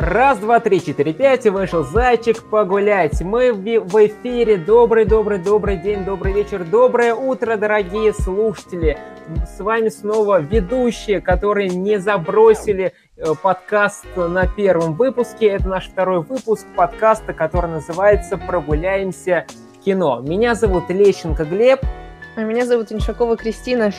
Раз, два, три, четыре, пять, вышел зайчик погулять. Мы в эфире. Добрый, добрый, добрый день, добрый вечер, доброе утро, дорогие слушатели. С вами снова ведущие, которые не забросили э, подкаст на первом выпуске. Это наш второй выпуск подкаста, который называется «Прогуляемся в кино». Меня зовут Лещенко Глеб. А меня зовут Иншакова Кристина.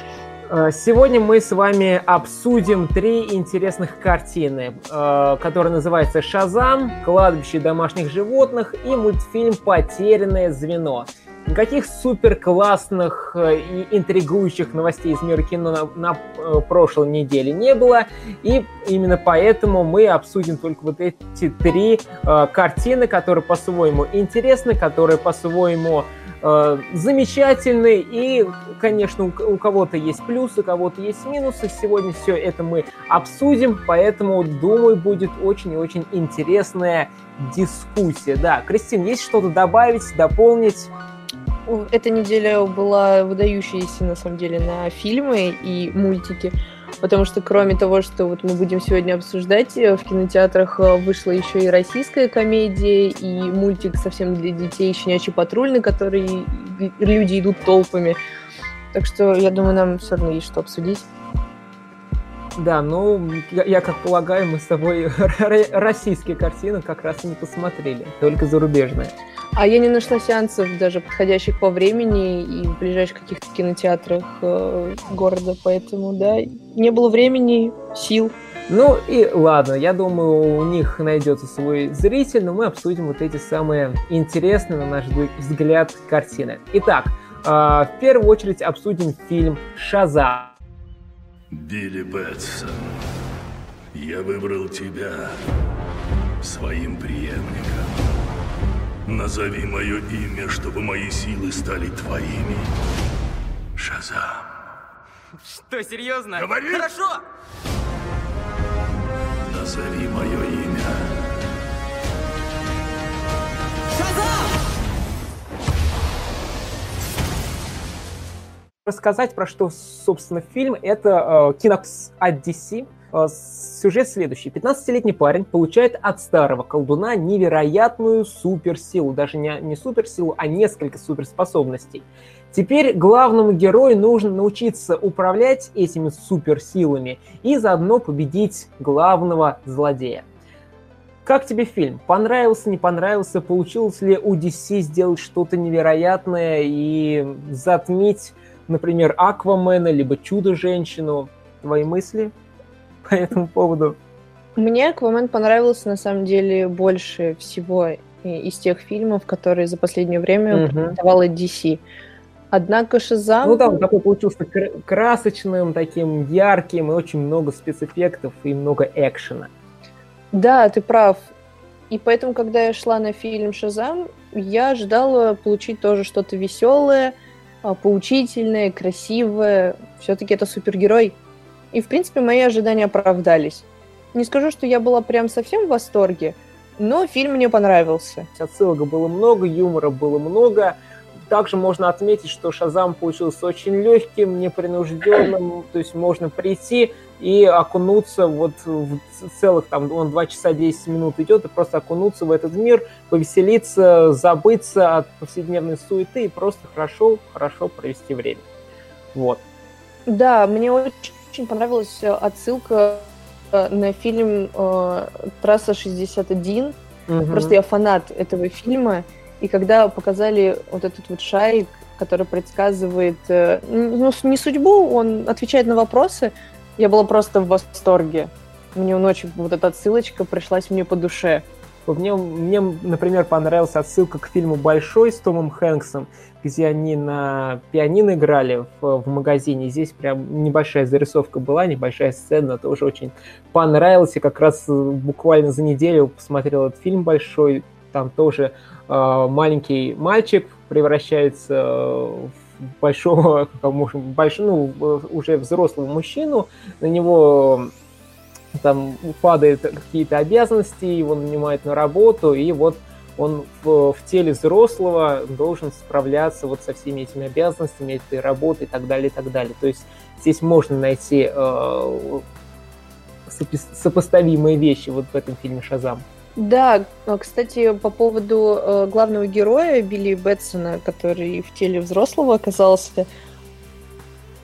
Э, сегодня мы с вами обсудим три интересных картины, э, которые называются «Шазам», «Кладбище домашних животных» и мультфильм «Потерянное звено». Никаких супер классных э, и интригующих новостей из мира кино на, на прошлой неделе не было, и именно поэтому мы обсудим только вот эти три э, картины, которые по-своему интересны, которые по-своему э, замечательный. И, конечно, у, кого-то есть плюсы, у кого-то есть минусы. Сегодня все это мы обсудим, поэтому, думаю, будет очень и очень интересная дискуссия. Да, Кристин, есть что-то добавить, дополнить? Эта неделя была выдающаяся, на самом деле, на фильмы и мультики. Потому что кроме того, что вот мы будем сегодня обсуждать, э, в кинотеатрах э, вышла еще и российская комедия, и мультик совсем для детей «Щенячий патрульный», который люди идут толпами. Так что, я думаю, нам все равно есть что обсудить. Да, ну, я, я как полагаю, мы с тобой российские картины как раз и не посмотрели, только зарубежные. А я не нашла сеансов даже подходящих по времени и в ближайших каких-то кинотеатрах э, города, поэтому, да, не было времени, сил. Ну и ладно, я думаю, у них найдется свой зритель, но мы обсудим вот эти самые интересные, на наш взгляд, картины. Итак, э, в первую очередь обсудим фильм «Шаза». Билли Бэтсон, я выбрал тебя своим преемником. Назови мое имя, чтобы мои силы стали твоими. Шазам. Что, серьезно? Говори! Хорошо! Назови мое имя. Шазам! Рассказать про что, собственно, фильм. Это э, кинокс DC, Э, сюжет следующий. 15-летний парень получает от старого колдуна невероятную суперсилу. Даже не, не суперсилу, а несколько суперспособностей. Теперь главному герою нужно научиться управлять этими суперсилами и заодно победить главного злодея. Как тебе фильм? Понравился, не понравился? Получилось ли у DC сделать что-то невероятное и затмить, например, Аквамена, либо Чудо-женщину? Твои мысли? по этому поводу? Мне Аквамен понравился, на самом деле, больше всего из тех фильмов, которые за последнее время угу. DC. Однако Шазам... Ну да, он такой получился красочным, таким ярким, и очень много спецэффектов, и много экшена. Да, ты прав. И поэтому, когда я шла на фильм Шазам, я ожидала получить тоже что-то веселое, поучительное, красивое. Все-таки это супергерой. И, в принципе, мои ожидания оправдались. Не скажу, что я была прям совсем в восторге, но фильм мне понравился. Отсылок было много, юмора было много. Также можно отметить, что Шазам получился очень легким, непринужденным, то есть можно прийти и окунуться вот в целых, там, он 2 часа 10 минут идет, и просто окунуться в этот мир, повеселиться, забыться от повседневной суеты и просто хорошо, хорошо провести время. Вот. Да, мне очень понравилась отсылка э, на фильм э, «Трасса 61». Угу. Просто я фанат этого фильма. И когда показали вот этот вот шарик, который предсказывает, э, ну, не судьбу, он отвечает на вопросы, я была просто в восторге. Мне очень, вот эта отсылочка пришлась мне по душе. Мне, мне, например, понравилась отсылка к фильму «Большой» с Томом Хэнксом, где они на пианино играли в, в магазине. Здесь прям небольшая зарисовка была, небольшая сцена, тоже очень понравилась. И как раз буквально за неделю посмотрел этот фильм «Большой». Там тоже э, маленький мальчик превращается в большого, большого, ну, уже взрослого мужчину. На него там падают какие-то обязанности, его нанимают на работу, и вот он в, в теле взрослого должен справляться вот со всеми этими обязанностями, этой работой и так далее, и так далее. То есть здесь можно найти э, сопоставимые вещи вот в этом фильме «Шазам». Да, а, кстати, по поводу э, главного героя Билли Бэтсона, который в теле взрослого оказался,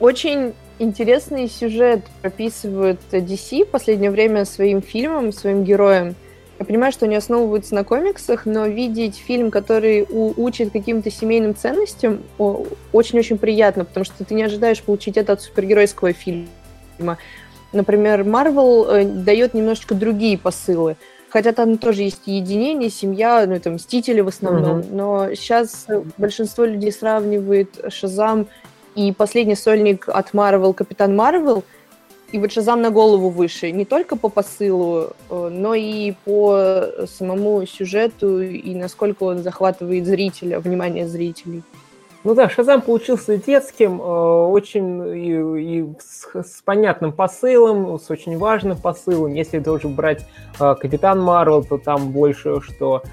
очень интересный сюжет прописывают DC в последнее время своим фильмам, своим героям. Я понимаю, что они основываются на комиксах, но видеть фильм, который учит каким-то семейным ценностям, очень-очень приятно, потому что ты не ожидаешь получить это от супергеройского фильма. Например, Марвел э, дает немножечко другие посылы. Хотя там тоже есть единение, семья, ну, это Мстители в основном. Mm-hmm. Но сейчас большинство людей сравнивает Шазам и последний сольник от Марвел, Капитан Марвел, и вот Шазам на голову выше, не только по посылу, э, но и по самому сюжету, и насколько он захватывает зрителя, внимание зрителей. Ну да, Шазам получился детским, э, очень и, и с, с понятным посылом, с очень важным посылом. Если тоже брать э, Капитан Марвел, то там больше, что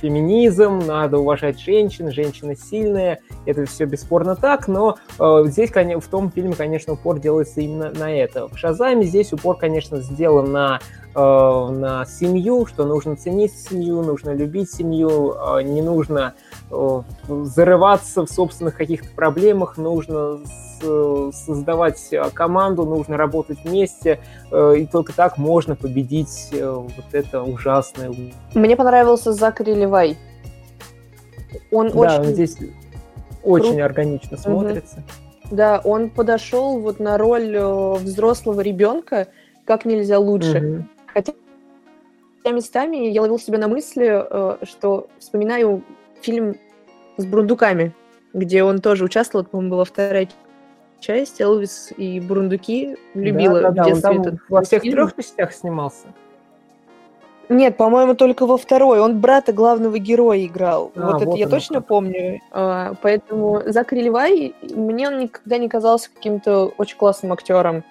феминизм, надо уважать женщин, женщины сильные, это все бесспорно так, но э, здесь в том фильме, конечно, упор делается именно на это. В Шазаме здесь упор, конечно, сделан на э, на семью, что нужно ценить семью, нужно любить семью, э, не нужно э, зарываться в собственных каких-то проблемах, нужно создавать э, команду, нужно работать вместе, э, и только так можно победить э, вот это ужасное. Мне понравился Закари Левай. Он да, очень... он здесь очень Кру... органично смотрится. Угу. Да, он подошел вот на роль взрослого ребенка как нельзя лучше. Угу. Хотя местами я ловил себя на мысли, что вспоминаю фильм с Брундуками, где он тоже участвовал, по-моему, была вторая часть Элвис и Бурундуки любила да, да, в детстве да, этот Во всех фильм. трех частях снимался? Нет, по-моему, только во второй. Он брата главного героя играл. А, вот, вот это я точно как. помню. А, поэтому Закари Левай, мне он никогда не казался каким-то очень классным актером.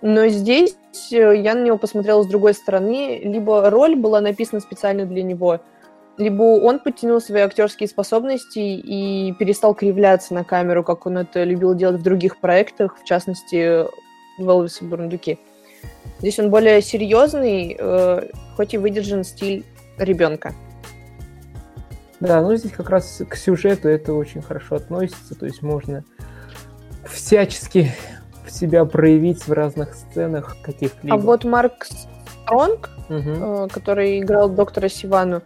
Но здесь э, я на него посмотрела с другой стороны. Либо роль была написана специально для него, либо он подтянул свои актерские способности и перестал кривляться на камеру, как он это любил делать в других проектах, в частности, в Элвисе Бурундуки. Здесь он более серьезный, э, хоть и выдержан стиль ребенка. Да, ну здесь как раз к сюжету это очень хорошо относится, то есть можно всячески себя проявить в разных сценах каких-либо. А вот Марк Стронг, угу. который играл доктора Сивану,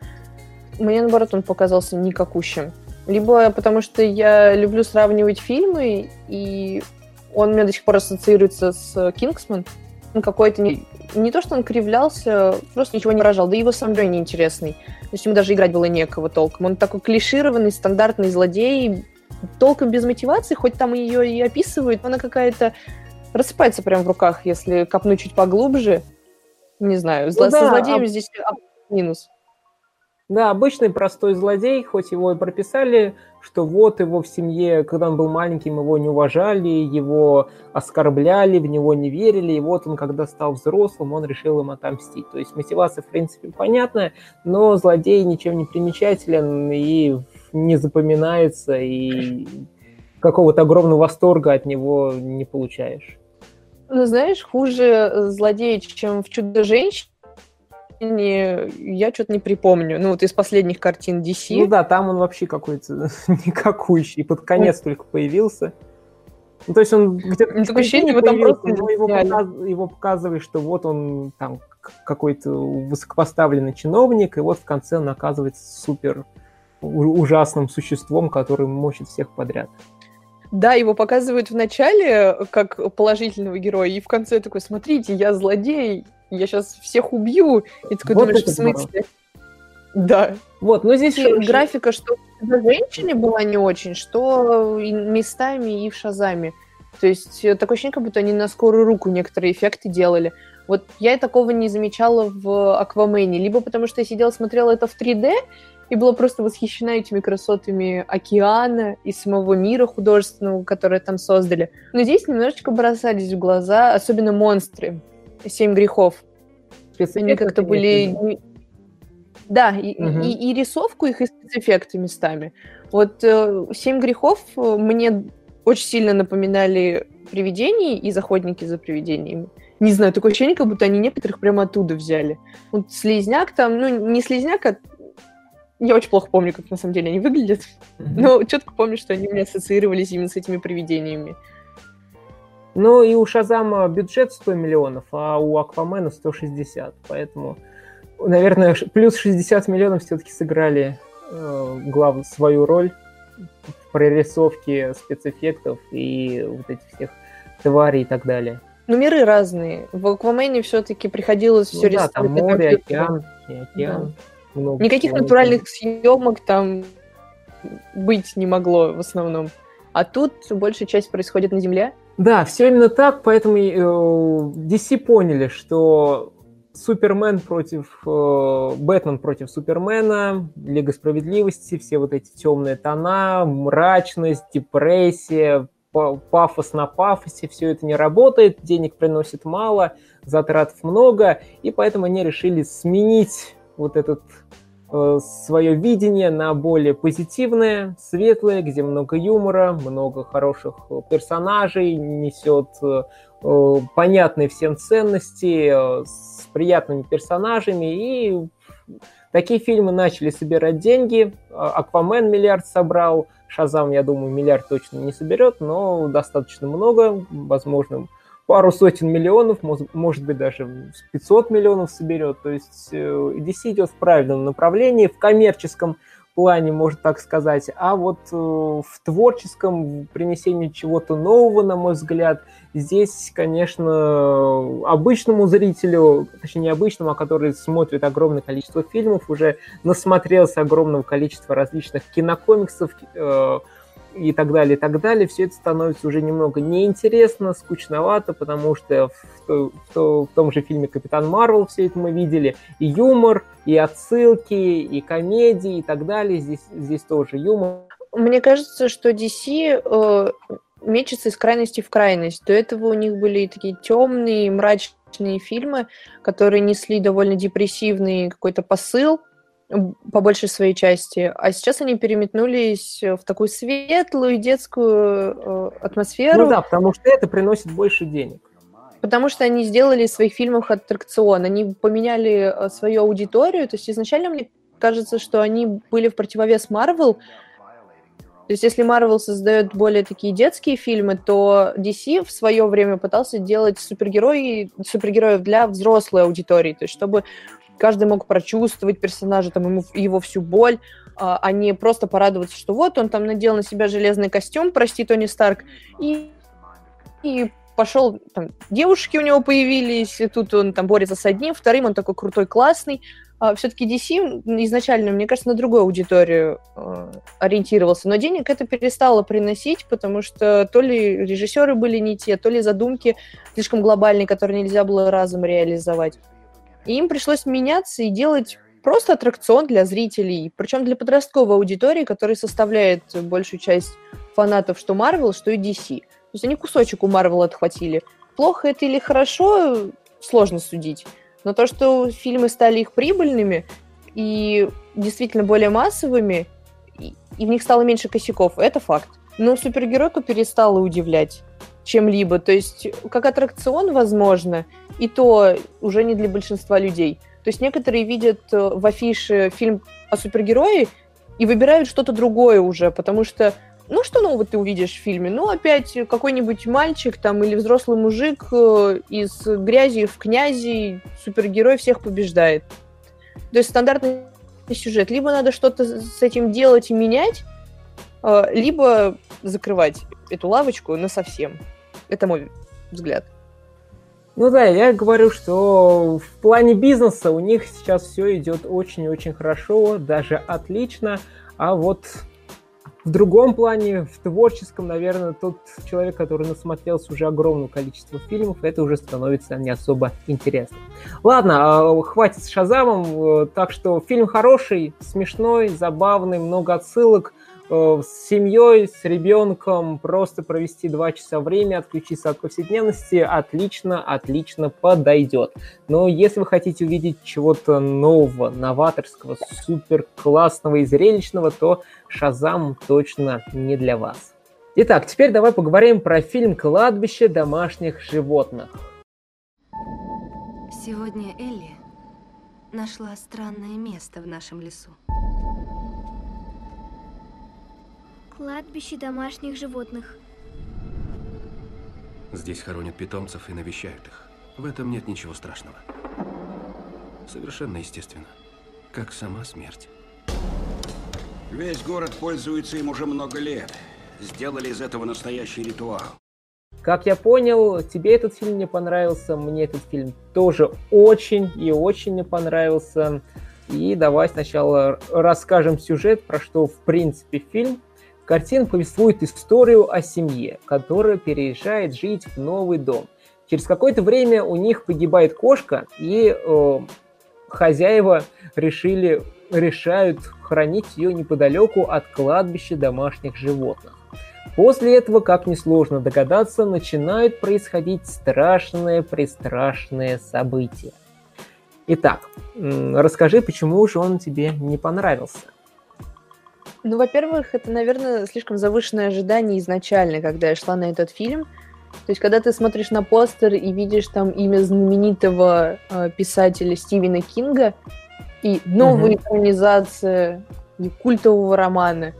мне, наоборот, он показался никакущим. Либо потому что я люблю сравнивать фильмы, и он у меня до сих пор ассоциируется с «Кингсман». Он какой-то не, не то, что он кривлялся, просто ничего не выражал, да и его сам Джой неинтересный. То есть ему даже играть было некого толком. Он такой клишированный, стандартный злодей, толком без мотивации, хоть там ее и описывают, она какая-то рассыпается прямо в руках, если копнуть чуть поглубже. Не знаю, ну, да, со злодеем а... здесь минус. Да, обычный простой злодей, хоть его и прописали, что вот его в семье, когда он был маленьким, его не уважали, его оскорбляли, в него не верили, и вот он, когда стал взрослым, он решил им отомстить. То есть мотивация, в принципе, понятная, но злодей ничем не примечателен и не запоминается, и какого-то огромного восторга от него не получаешь. Ну, знаешь, хуже злодей, чем в «Чудо-женщине», я что-то не припомню. Ну, вот из последних картин DC. Ну да, там он вообще какой-то никакущий. Под конец только появился. Ну, то есть он где-то ну, такое ощущение, его там просто его, показ, его показывает, что вот он там какой-то высокопоставленный чиновник, и вот в конце он оказывается супер ужасным существом, который мочит всех подряд. Да, его показывают в начале как положительного героя, и в конце такой, смотрите, я злодей, я сейчас всех убью. И такой вот думаешь, в смысле? Да. Вот, но здесь... И графика, что в женщине была не очень, что местами и в Шазаме. То есть э, такое ощущение, как будто они на скорую руку некоторые эффекты делали. Вот я такого не замечала в Аквамене. Либо потому что я сидела, смотрела это в 3D, и была просто восхищена этими красотами океана и самого мира художественного, который там создали. Но здесь немножечко бросались в глаза, особенно монстры. «Семь грехов». Они как-то были... Да, и, угу. и, и рисовку их, и спецэффекты местами. Вот э, «Семь грехов» мне очень сильно напоминали привидений из «Охотники за привидениями». Не знаю, такое ощущение, как будто они некоторых прямо оттуда взяли. Вот слизняк там, ну, не слизняк, а я очень плохо помню, как на самом деле они выглядят, но четко помню, что они у меня ассоциировались именно с этими привидениями. Ну и у Шазама бюджет 100 миллионов, а у Аквамена 160, поэтому, наверное, плюс 60 миллионов все-таки сыграли э, глав, свою роль в прорисовке спецэффектов и вот этих всех тварей и так далее. Ну, миры разные. В Аквамене все-таки приходилось ну, все да, там море, океан, океан. Да. Никаких натуральных съемок там быть не могло в основном. А тут большая часть происходит на Земле. Да, все именно так, поэтому э, DC поняли, что Супермен против... Э, Бэтмен против Супермена, Лига Справедливости, все вот эти темные тона, мрачность, депрессия, пафос на пафосе, все это не работает, денег приносит мало, затрат много, и поэтому они решили сменить вот этот свое видение на более позитивное, светлое, где много юмора, много хороших персонажей, несет э, э понятные всем ценности, э, с приятными персонажами, и такие фильмы начали собирать деньги, Аквамен миллиард собрал, Шазам, я думаю, миллиард точно не соберет, но достаточно много, возможно, пару сотен миллионов, может быть, даже 500 миллионов соберет. То есть DC э, идет в правильном направлении, в коммерческом плане, можно так сказать, а вот э, в творческом принесении чего-то нового, на мой взгляд, здесь, конечно, обычному зрителю, точнее не обычному, а который смотрит огромное количество фильмов, уже насмотрелся огромного количества различных кинокомиксов, э, и так далее, и так далее, все это становится уже немного неинтересно, скучновато, потому что в, в, в, том же фильме «Капитан Марвел» все это мы видели, и юмор, и отсылки, и комедии, и так далее, здесь, здесь тоже юмор. Мне кажется, что DC э, мечется из крайности в крайность. До этого у них были такие темные, мрачные фильмы, которые несли довольно депрессивный какой-то посыл, по большей своей части. А сейчас они переметнулись в такую светлую детскую э, атмосферу. Ну да, потому что это приносит больше денег. Потому что они сделали из своих фильмов аттракцион, они поменяли э, свою аудиторию. То есть изначально мне кажется, что они были в противовес Марвел. То есть если Марвел создает более такие детские фильмы, то DC в свое время пытался делать супергерои, супергероев для взрослой аудитории. То есть чтобы каждый мог прочувствовать персонажа, там, ему, его всю боль, а, а не просто порадоваться, что вот он там надел на себя железный костюм, прости, Тони Старк, и, и пошел, там, девушки у него появились, и тут он там борется с одним, вторым, он такой крутой, классный. А, все-таки DC изначально, мне кажется, на другую аудиторию э, ориентировался, но денег это перестало приносить, потому что то ли режиссеры были не те, то ли задумки слишком глобальные, которые нельзя было разом реализовать. И им пришлось меняться и делать просто аттракцион для зрителей, причем для подростковой аудитории, которая составляет большую часть фанатов что Marvel, что и DC. То есть они кусочек у Marvel отхватили. Плохо это или хорошо, сложно судить. Но то, что фильмы стали их прибыльными и действительно более массовыми, и в них стало меньше косяков, это факт. Но супергеройка перестала удивлять чем-либо. То есть как аттракцион, возможно, и то уже не для большинства людей. То есть некоторые видят э, в афише фильм о супергерое и выбирают что-то другое уже, потому что ну, что нового ты увидишь в фильме? Ну, опять какой-нибудь мальчик там или взрослый мужик э, из грязи в князи, супергерой всех побеждает. То есть стандартный сюжет. Либо надо что-то с этим делать и менять, э, либо закрывать эту лавочку на совсем. Это мой взгляд. Ну да, я говорю, что в плане бизнеса у них сейчас все идет очень-очень хорошо, даже отлично. А вот в другом плане, в творческом, наверное, тот человек, который насмотрелся уже огромное количество фильмов, это уже становится не особо интересно. Ладно, а, хватит с Шазамом. Так что фильм хороший, смешной, забавный, много отсылок. Э, с семьей, с ребенком, просто провести два часа время, отключиться от повседневности, отлично, отлично подойдет. Но если вы хотите увидеть чего-то нового, новаторского, супер классного и зрелищного, то Шазам точно не для вас. Итак, теперь давай поговорим про фильм «Кладбище домашних животных». Сегодня Элли нашла странное место в нашем лесу. Кладбище домашних животных. Здесь хоронят питомцев и навещают их. В этом нет ничего страшного. Совершенно естественно. Как сама смерть. Весь город пользуется им уже много лет. Сделали из этого настоящий ритуал. Как я понял, тебе этот фильм не понравился, мне этот фильм тоже очень и очень не понравился. И давай сначала расскажем сюжет, про что в принципе фильм. Картина повествует историю о семье, которая переезжает жить в новый дом. Через какое-то время у них погибает кошка, и э, хозяева решили, решают хранить ее неподалеку от кладбища домашних животных. После этого, как несложно догадаться, начинают происходить страшные-престрашные события. Итак, расскажи, почему же он тебе не понравился? Ну, во-первых, это, наверное, слишком завышенное ожидание изначально, когда я шла на этот фильм. То есть, когда ты смотришь на постер и видишь там имя знаменитого э, писателя Стивена Кинга и новая mm экранизация культового романа,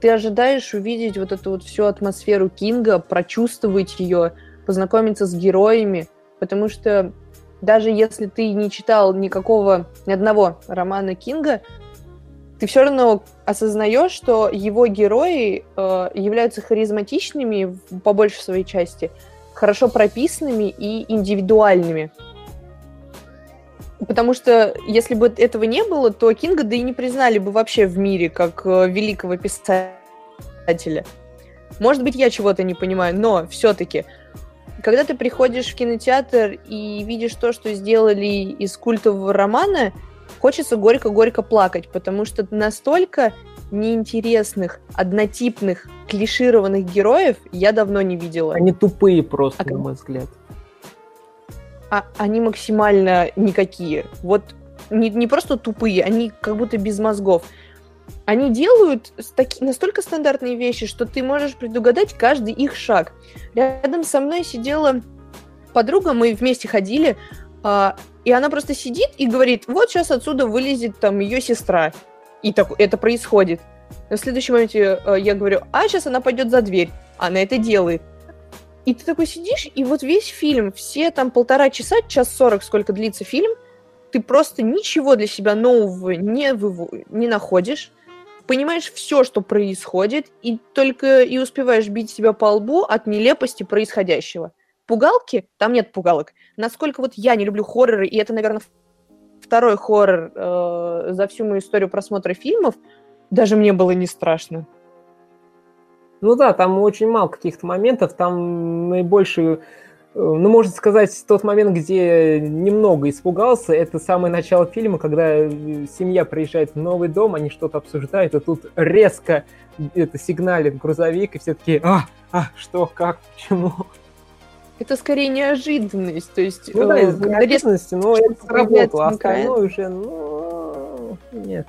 ты ожидаешь увидеть вот эту вот всю атмосферу Кинга, прочувствовать ее, познакомиться с героями, потому что даже если ты не читал никакого, ни одного романа Кинга, ты все равно осознаешь, что его герои э, являются харизматичными по большей своей части, хорошо прописанными и индивидуальными. Потому что если бы этого не было, то Кинга да и не признали бы вообще в мире как э, великого писателя. Может быть, я чего-то не понимаю, но все-таки, когда ты приходишь в кинотеатр и видишь то, что сделали из культового романа, хочется горько-горько плакать, потому что настолько неинтересных, однотипных, клишированных героев я давно не видела. Они тупые просто, а, на мой взгляд. А, они максимально никакие. Вот не, не просто тупые, они как будто без мозгов. Они делают таки, настолько стандартные вещи, что ты можешь предугадать каждый их шаг. Рядом со мной сидела подруга, мы вместе ходили, а, и она просто сидит и говорит, вот сейчас отсюда вылезет там ее сестра. И так, это происходит. На следующем моменте э, я говорю, а сейчас она пойдет за дверь. Она это делает. И ты такой сидишь, и вот весь фильм, все там полтора часа, час сорок, сколько длится фильм, ты просто ничего для себя нового не, выв... не находишь, понимаешь все, что происходит, и только и успеваешь бить себя по лбу от нелепости происходящего пугалки, там нет пугалок. Насколько вот я не люблю хорроры, и это, наверное, второй хоррор э, за всю мою историю просмотра фильмов, даже мне было не страшно. Ну да, там очень мало каких-то моментов, там наибольший, э, ну, можно сказать, тот момент, где немного испугался, это самое начало фильма, когда э, семья приезжает в новый дом, они что-то обсуждают, и тут резко это сигналит грузовик, и все таки а, а, что, как, почему? Это скорее неожиданность, то есть... Ну да, из неожиданности, но это сработало, а остальное уже, ну, нет.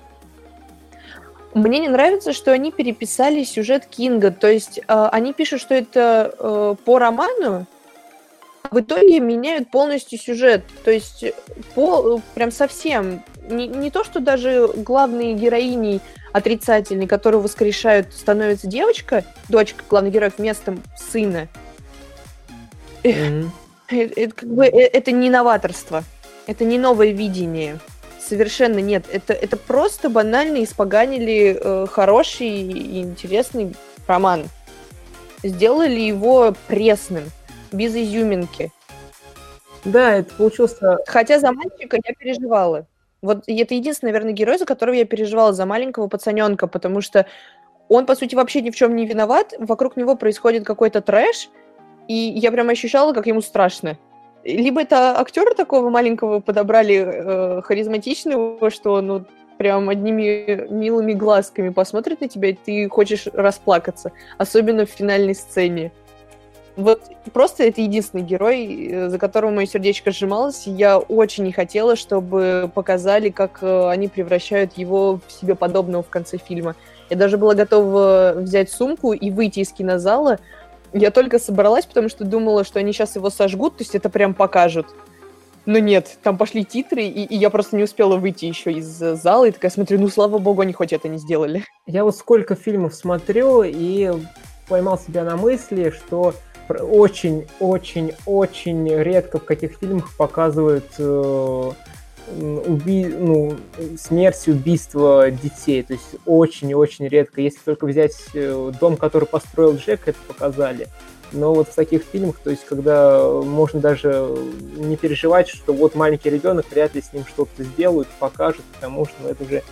Мне не нравится, что они переписали сюжет Кинга, то есть э, они пишут, что это э, по роману, а в итоге меняют полностью сюжет, то есть по, прям совсем. Не, не то, что даже главные героини отрицательные, которую воскрешают, становится девочка, дочка главных героев вместо сына, Mm-hmm. Это, это, как бы, э, это не новаторство, это не новое видение. Совершенно нет. Это, это просто банально испоганили э, хороший и интересный роман. Сделали его пресным, без изюминки. Да, это получился... Хотя за мальчика я переживала. Вот это единственный, наверное, герой, за которого я переживала, за маленького пацаненка, потому что он, по сути, вообще ни в чем не виноват. Вокруг него происходит какой-то трэш, и я прям ощущала, как ему страшно. Либо это актера такого маленького подобрали э, харизматичного, что он ну, прям одними милыми глазками посмотрит на тебя, и ты хочешь расплакаться. Особенно в финальной сцене. вот просто это единственный герой, э, за которого мое сердечко сжималось. Я очень не хотела, чтобы показали, как э, они превращают его в себе подобного в конце фильма. Я даже была готова взять сумку и выйти из кинозала. Я только собралась, потому что думала, что они сейчас его сожгут, то есть это прям покажут. Но нет, там пошли титры, и, и я просто не успела выйти еще из зала, и такая смотрю, ну слава богу, они хоть это не сделали. Я вот сколько фильмов смотрю, и поймал себя на мысли, что очень-очень-очень редко в каких фильмах показывают э, уби... ну, смерть, убийство детей. То есть очень-очень редко. Если только взять э, дом, который построил Джек, это показали. Но вот в таких фильмах, то есть когда можно даже не переживать, что вот маленький ребенок, вряд ли с ним что-то сделают, покажут, потому что ну, это уже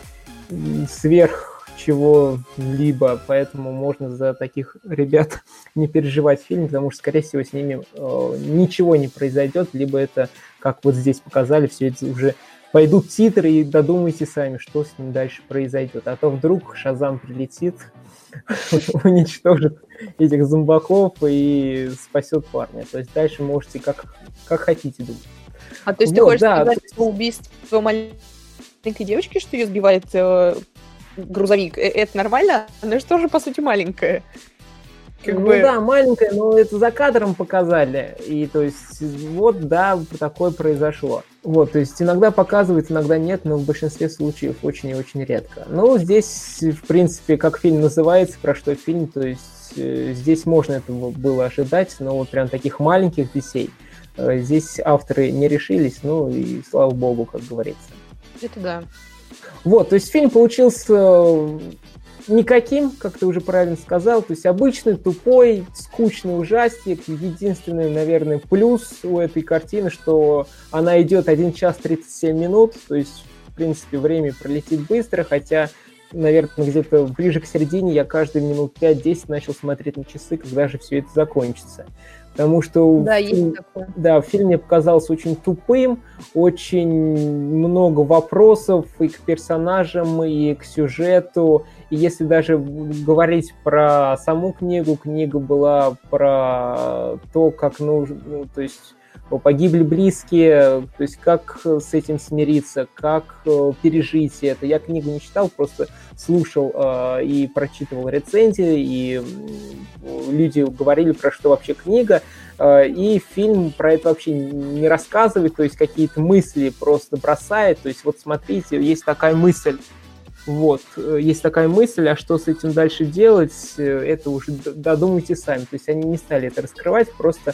сверх чего-либо, поэтому можно за таких ребят не переживать фильм, потому что, скорее всего, с ними э, ничего не произойдет, либо это, как вот здесь показали, все это уже пойдут титры и додумайте сами, что с ним дальше произойдет. А то вдруг Шазам прилетит, уничтожит этих зомбаков и спасет парня. То есть дальше можете как, как хотите думать. А то есть вот, ты хочешь да, сказать, что убийство маленькой девочки, что ее сбивает э, грузовик, э, это нормально? Она же тоже, по сути, маленькая. Как ну бы... да, маленькая, но это за кадром показали. И то есть вот, да, такое произошло. Вот, то есть иногда показывают, иногда нет, но в большинстве случаев очень и очень редко. Ну, здесь, в принципе, как фильм называется, про что фильм, то есть э, здесь можно этого было ожидать, но вот прям таких маленьких детей э, здесь авторы не решились, ну и слава богу, как говорится. Это да. Вот, то есть фильм получился никаким, как ты уже правильно сказал, то есть обычный, тупой, скучный ужастик. Единственный, наверное, плюс у этой картины, что она идет 1 час 37 минут, то есть, в принципе, время пролетит быстро, хотя, наверное, где-то ближе к середине я каждые минут 5-10 начал смотреть на часы, когда же все это закончится. Потому что да, такое. Да, фильм мне показался очень тупым, очень много вопросов и к персонажам, и к сюжету. И если даже говорить про саму книгу, книга была про то, как нужно, ну, то есть погибли близкие, то есть как с этим смириться, как э, пережить это. Я книгу не читал, просто слушал э, и прочитывал рецензии, и люди говорили про что вообще книга, э, и фильм про это вообще не рассказывает, то есть какие-то мысли просто бросает, то есть вот смотрите, есть такая мысль, вот, э, есть такая мысль, а что с этим дальше делать, э, это уже додумайте сами. То есть они не стали это раскрывать, просто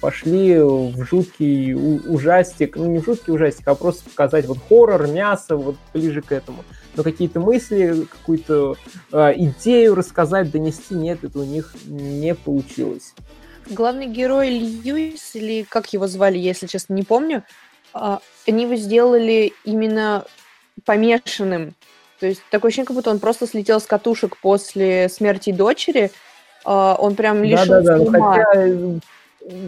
пошли в жуткий ужастик, ну не в жуткий ужастик, а просто показать вот хоррор, мясо, вот ближе к этому. Но какие-то мысли, какую-то э, идею рассказать, донести, нет, это у них не получилось. Главный герой Льюис, или как его звали, если честно, не помню, э, они его сделали именно помешанным то есть такое ощущение, как будто он просто слетел с катушек после смерти дочери. А, он прям лишился да, да, да. Хотя,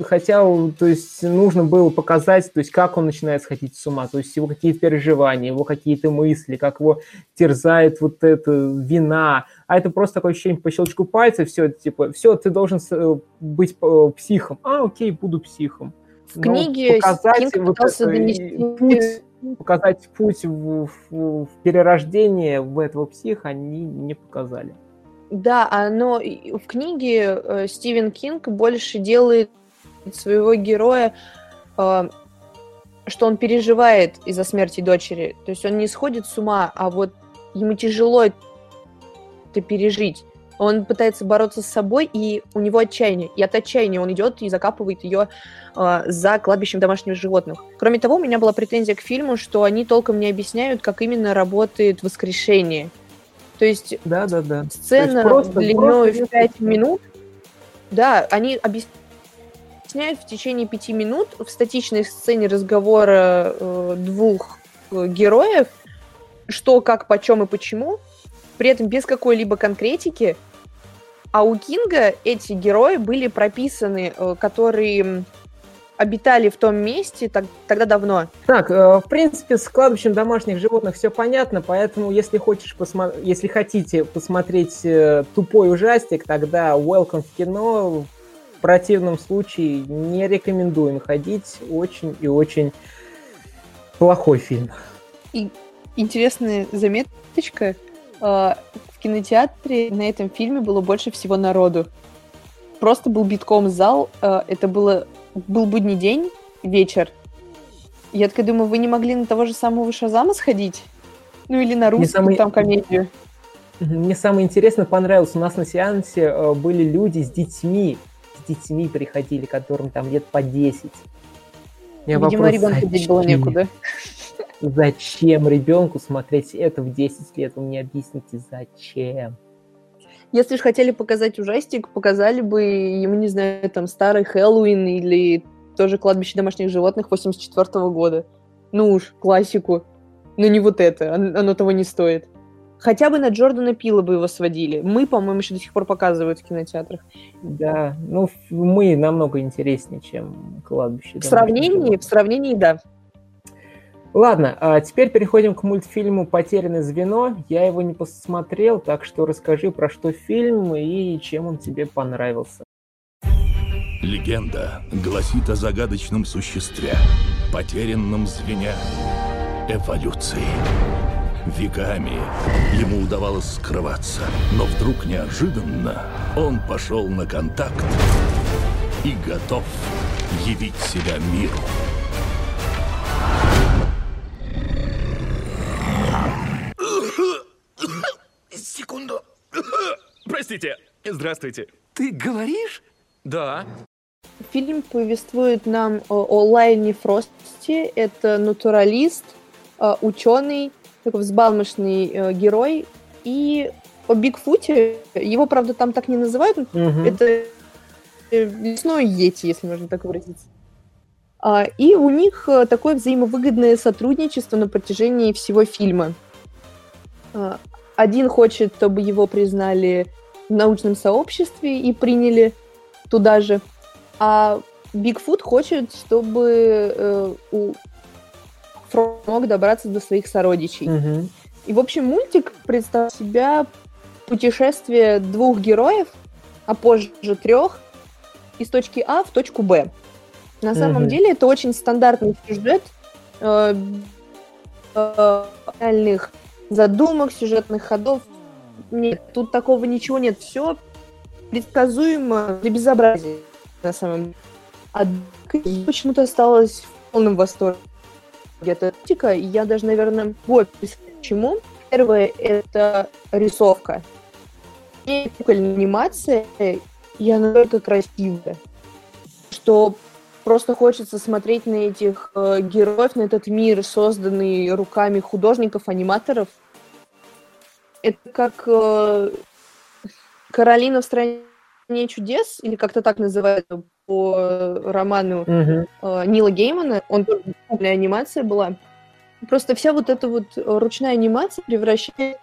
хотя, то есть нужно было показать, то есть как он начинает сходить с ума, то есть его какие-то переживания, его какие-то мысли, как его терзает вот эта вина. А это просто такое ощущение по щелчку пальца, все, типа, все, ты должен э, быть э, психом. А, окей, буду психом. В книге показать вот это, донести... путь показать путь в, в, в перерождение в этого психа они не показали. Да, а, но в книге э, Стивен Кинг больше делает своего героя, э, что он переживает из-за смерти дочери. То есть он не сходит с ума, а вот ему тяжело это пережить. Он пытается бороться с собой, и у него отчаяние. И от отчаяния он идет и закапывает ее э, за кладбищем домашних животных. Кроме того, у меня была претензия к фильму, что они толком не объясняют, как именно работает воскрешение. То есть, да, да, да. сцена просто, длиной просто в 5 минут, да, они объясняют в течение пяти минут в статичной сцене разговора э, двух э, героев, что, как, почем и почему, при этом без какой-либо конкретики. А у Кинга эти герои были прописаны, э, которые обитали в том месте так, тогда давно. Так, э, в принципе, с кладбищем домашних животных все понятно, поэтому если хочешь посмо... если хотите посмотреть э, тупой ужастик, тогда welcome в кино противном случае не рекомендуем ходить. Очень и очень плохой фильм. И интересная заметочка. В кинотеатре на этом фильме было больше всего народу. Просто был битком зал. А, это было, был будний день, вечер. Я такая думаю, вы не могли на того же самого Шазама сходить? Ну или на русскую самый... там комедию? Мне самое интересное понравилось, у нас на сеансе э, были люди с детьми, с детьми приходили, которым там лет по 10. Видимо, вопрос, ребенку здесь было некуда. Зачем ребенку смотреть это в 10 лет? Вы мне объясните, зачем? Если же хотели показать ужастик, показали бы ему, не знаю, там, старый Хэллоуин или тоже «Кладбище домашних животных» 84 -го года. Ну уж, классику. Но не вот это, оно того не стоит. Хотя бы на Джордана Пила бы его сводили. Мы, по-моему, еще до сих пор показывают в кинотеатрах. Да, ну мы намного интереснее, чем кладбище. В сравнении, в сравнении, да. Ладно, а теперь переходим к мультфильму «Потерянное звено». Я его не посмотрел, так что расскажи, про что фильм и чем он тебе понравился. Легенда гласит о загадочном существе, потерянном звене эволюции. Веками ему удавалось скрываться, но вдруг неожиданно он пошел на контакт и готов явить себя миру. Секунду. Простите. Здравствуйте. Ты говоришь? Да. Фильм повествует нам о, о Лайне Фросте. Это натуралист, э, ученый, такой взбалмошный э, герой. И о Бигфуте, его, правда, там так не называют, угу. это лесной Йети, если можно так выразиться. А, и у них э, такое взаимовыгодное сотрудничество на протяжении всего фильма. А, один хочет, чтобы его признали в научном сообществе и приняли туда же, а Бигфут хочет, чтобы э, у Фрог мог добраться до своих сородичей. Угу. И, в общем, мультик представляет себя путешествие двух героев, а позже трех, из точки А в точку Б. На самом деле это очень стандартный сюжет э, э, реальных задумок, сюжетных ходов. Нет, тут такого ничего нет. Все предсказуемо до безобразия на самом деле. А почему-то осталась в полном восторге и я даже, наверное, вот почему. Первое — это рисовка. И кукольная анимация, и она настолько красивая, что просто хочется смотреть на этих э, героев, на этот мир, созданный руками художников, аниматоров. Это как э, Каролина в стране чудес, или как-то так называется по роману mm-hmm. э, Нила Геймана. Он тоже анимация была. Просто вся вот эта вот ручная анимация превращает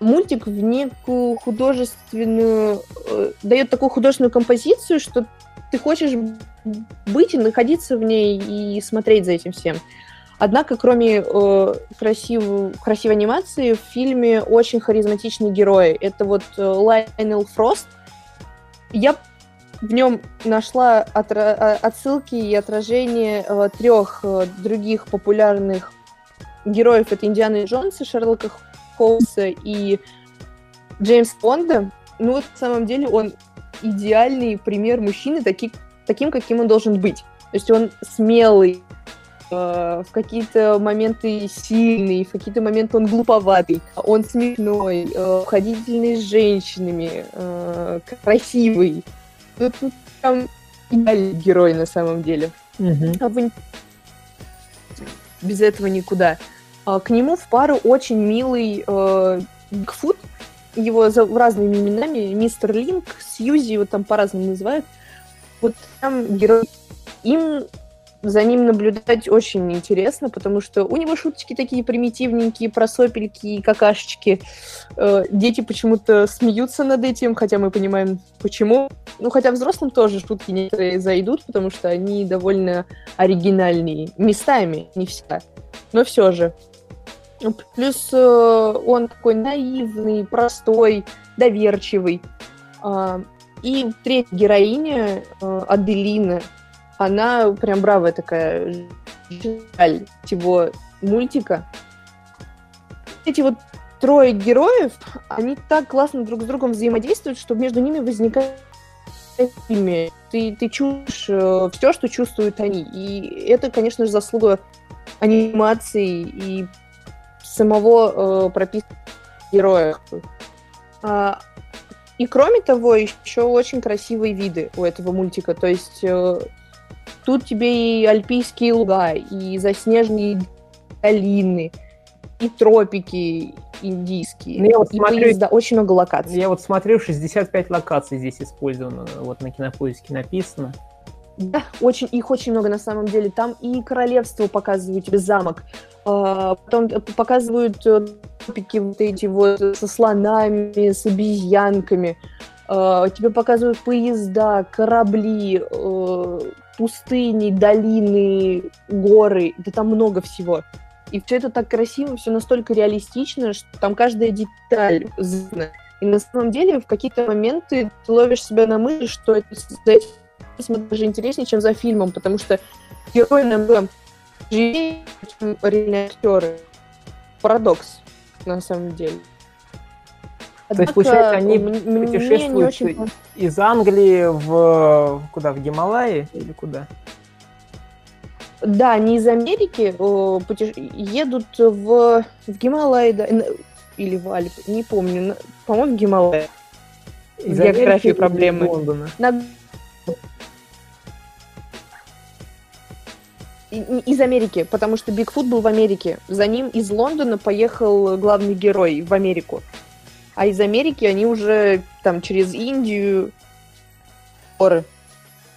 мультик в некую художественную, э, дает такую художественную композицию, что ты хочешь быть и находиться в ней и смотреть за этим всем. Однако, кроме э, красивой, красивой анимации, в фильме очень харизматичные герои. Это вот э, Лайнел Фрост. Я в нем нашла отра- а, отсылки и отражения э, трех э, других популярных героев. Это Индианы Джонса, Шерлока Холмса и Джеймс Бонда. Ну вот, на самом деле, он идеальный пример мужчины, таки, таким, каким он должен быть. То есть он смелый, э, в какие-то моменты сильный, в какие-то моменты он глуповатый, он смешной, э, ходительный с женщинами, э, красивый. Тут, тут прям идеальный герой на самом деле. Угу. Без этого никуда. А, к нему в пару очень милый э, Бигфут, его за разными именами, мистер Линк, Сьюзи, его там по-разному называют. Вот там герой. Им за ним наблюдать очень интересно, потому что у него шуточки такие примитивненькие, просопельки и какашечки. Э, дети почему-то смеются над этим, хотя мы понимаем, почему. Ну, хотя взрослым тоже шутки некоторые зайдут, потому что они довольно оригинальные. Местами, не всегда. Но все же. Плюс э, он такой наивный, простой, доверчивый. Э, И третья героиня, э, Аделина, она прям бравая такая, жаль его мультика. Эти вот трое героев, они так классно друг с другом взаимодействуют, что между ними возникает ими. Ты, ты чувствуешь э, все, что чувствуют они. И это, конечно же, заслуга анимации и самого э, прописанного героя. А, и кроме того, еще очень красивые виды у этого мультика. То есть э, тут тебе и альпийские луга, и заснеженные долины, и тропики индийские, ну, я вот и смотрю, поезда, очень много локаций. Я вот смотрю, 65 локаций здесь использовано, вот на кинопоиске написано. Да, очень, их очень много на самом деле. Там и королевство показывают тебе замок, а, потом показывают э, тропики вот эти вот со слонами, с обезьянками. А, тебе показывают поезда, корабли, э, пустыни, долины, горы. Да там много всего. И все это так красиво, все настолько реалистично, что там каждая деталь знана. И на самом деле в какие-то моменты ты ловишь себя на мысли, что это даже интереснее, чем за фильмом, потому что герои намного живее, чем реальные актеры. Парадокс, на самом деле. Однако, То есть, получается, они путешествуют очень... из Англии в куда? В Гималаи или куда? Да, они из Америки о, путеш... едут в, в Гималаи, да, или в Альпы, не помню, по-моему, в Гималаи. Из географии проблемы. Лондона. На из Америки, потому что Бигфут был в Америке. За ним из Лондона поехал главный герой в Америку. А из Америки они уже там через Индию, горы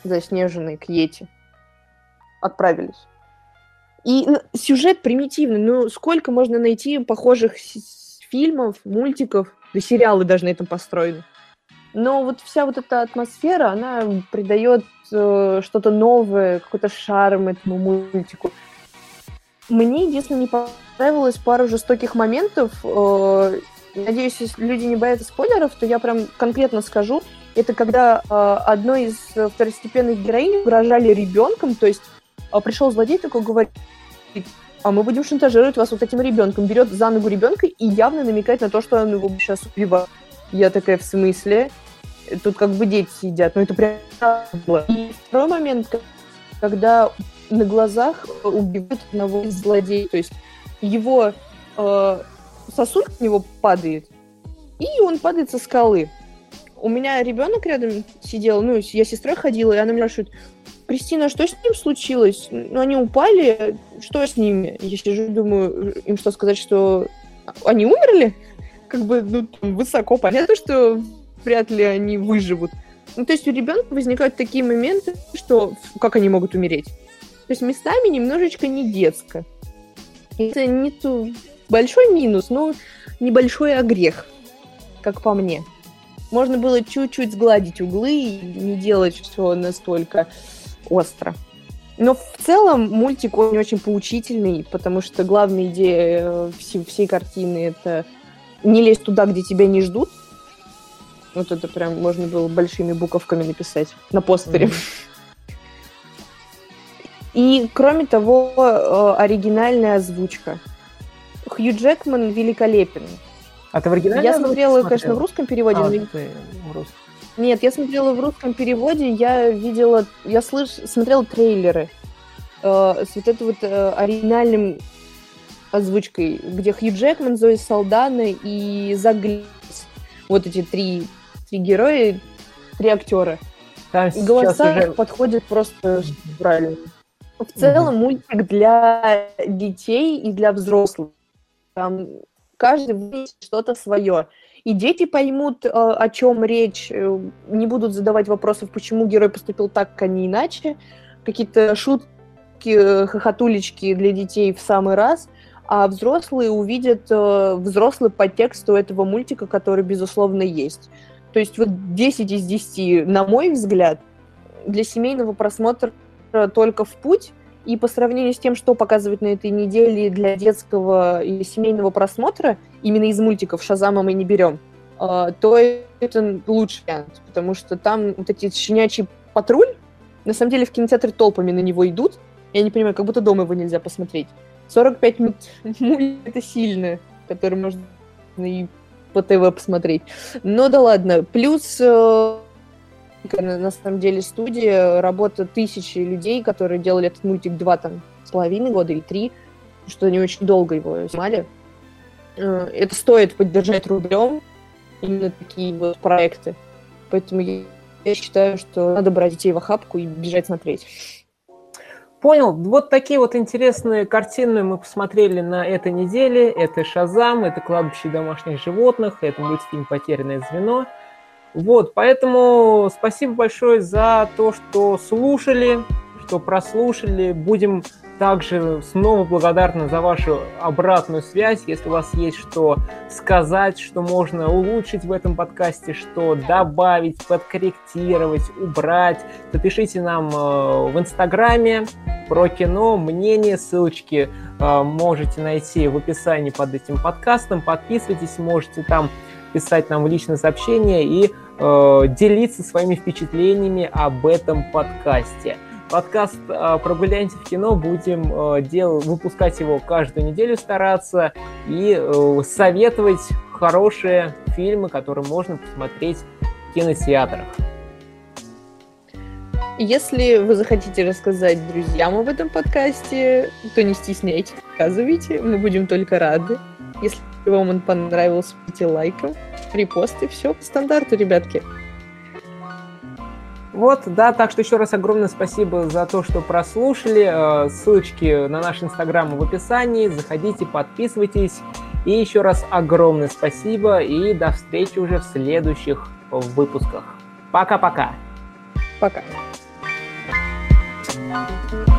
заснеженные к Йети, отправились. И сюжет примитивный. Ну, сколько можно найти похожих фильмов, мультиков, да сериалы даже на этом построены. Но вот вся вот эта атмосфера, она придает э, что-то новое, какой-то шарм этому мультику. Мне единственное не понравилось пару жестоких моментов. Э, надеюсь, если люди не боятся спойлеров, то я прям конкретно скажу. Это когда э, одной из второстепенных героинь угрожали ребенком, то есть э, пришел злодей такой говорит, а мы будем шантажировать вас вот этим ребенком. Берет за ногу ребенка и явно намекает на то, что он его сейчас убивает. Я такая, в смысле? Тут как бы дети сидят. Ну, это прям. И второй момент, когда на глазах убивают одного из злодеев. То есть его э, сосуль к него падает, и он падает со скалы. У меня ребенок рядом сидел, ну, я с сестрой ходила, и она меня спрашивает, Кристина, что с ним случилось? Ну, они упали, что с ними? Я сижу, думаю, им что сказать, что они умерли? как бы ну, высоко понятно, что вряд ли они выживут. Ну, то есть у ребенка возникают такие моменты, что как они могут умереть. То есть местами немножечко не детско. Это не то большой минус, но небольшой огрех, как по мне. Можно было чуть-чуть сгладить углы и не делать все настолько остро. Но в целом мультик он очень поучительный, потому что главная идея э, всей, всей картины это не лезь туда, где тебя не ждут. Вот это прям можно было большими буковками написать на постере. И, кроме того, э, оригинальная озвучка. Хью Джекман великолепен. А ты в оригинале Я смотрела, конечно, в русском переводе. А, но... ты в русском. Нет, я смотрела в русском переводе, я видела, я слыш... смотрела трейлеры э, с вот этим вот э, оригинальным озвучкой, где Хью Джекман, Зои Салдана и Зак Вот эти три, три героя, три актера. Там и голоса уже... подходят просто правильно. В целом mm мультик для детей и для взрослых. Там каждый вынесет что-то свое. И дети поймут, э, о чем речь, э, не будут задавать вопросов, почему герой поступил так, а не иначе. Какие-то шутки, э, хохотулечки для детей в самый раз а взрослые увидят взрослый подтекст у этого мультика, который, безусловно, есть. То есть вот 10 из 10, на мой взгляд, для семейного просмотра только в путь, и по сравнению с тем, что показывают на этой неделе для детского и семейного просмотра, именно из мультиков «Шазама» мы не берем, а, то это лучший вариант, потому что там вот эти щенячий патруль, на самом деле в кинотеатре толпами на него идут. Я не понимаю, как будто дома его нельзя посмотреть. 45 минут это сильно, который можно и по ТВ посмотреть. Но да ладно. Плюс э, на самом деле студия, работа тысячи людей, которые делали этот мультик два там с половиной года или три, что они очень долго его снимали. Э, это стоит поддержать рублем, именно такие вот проекты. Поэтому я, считаю, что надо брать детей в охапку и бежать смотреть. Понял. Вот такие вот интересные картины мы посмотрели на этой неделе. Это «Шазам», это «Кладбище домашних животных», это мультфильм «Потерянное звено». Вот, поэтому спасибо большое за то, что слушали, что прослушали. Будем также снова благодарны за вашу обратную связь. Если у вас есть что сказать, что можно улучшить в этом подкасте, что добавить, подкорректировать, убрать, то нам э, в Инстаграме про кино, мнение, ссылочки э, можете найти в описании под этим подкастом. Подписывайтесь, можете там писать нам в личное сообщение и э, делиться своими впечатлениями об этом подкасте. Подкаст э, «Прогуляемся в кино» будем э, дел... выпускать его каждую неделю, стараться и э, советовать хорошие фильмы, которые можно посмотреть в кинотеатрах. Если вы захотите рассказать друзьям об этом подкасте, то не стесняйтесь, рассказывайте, мы будем только рады. Если вам он понравился, пите лайком, репосты, все по стандарту, ребятки. Вот, да, так что еще раз огромное спасибо за то, что прослушали. Э, ссылочки на наш инстаграм в описании. Заходите, подписывайтесь. И еще раз огромное спасибо и до встречи уже в следующих выпусках. Пока-пока. Пока. -пока. Пока.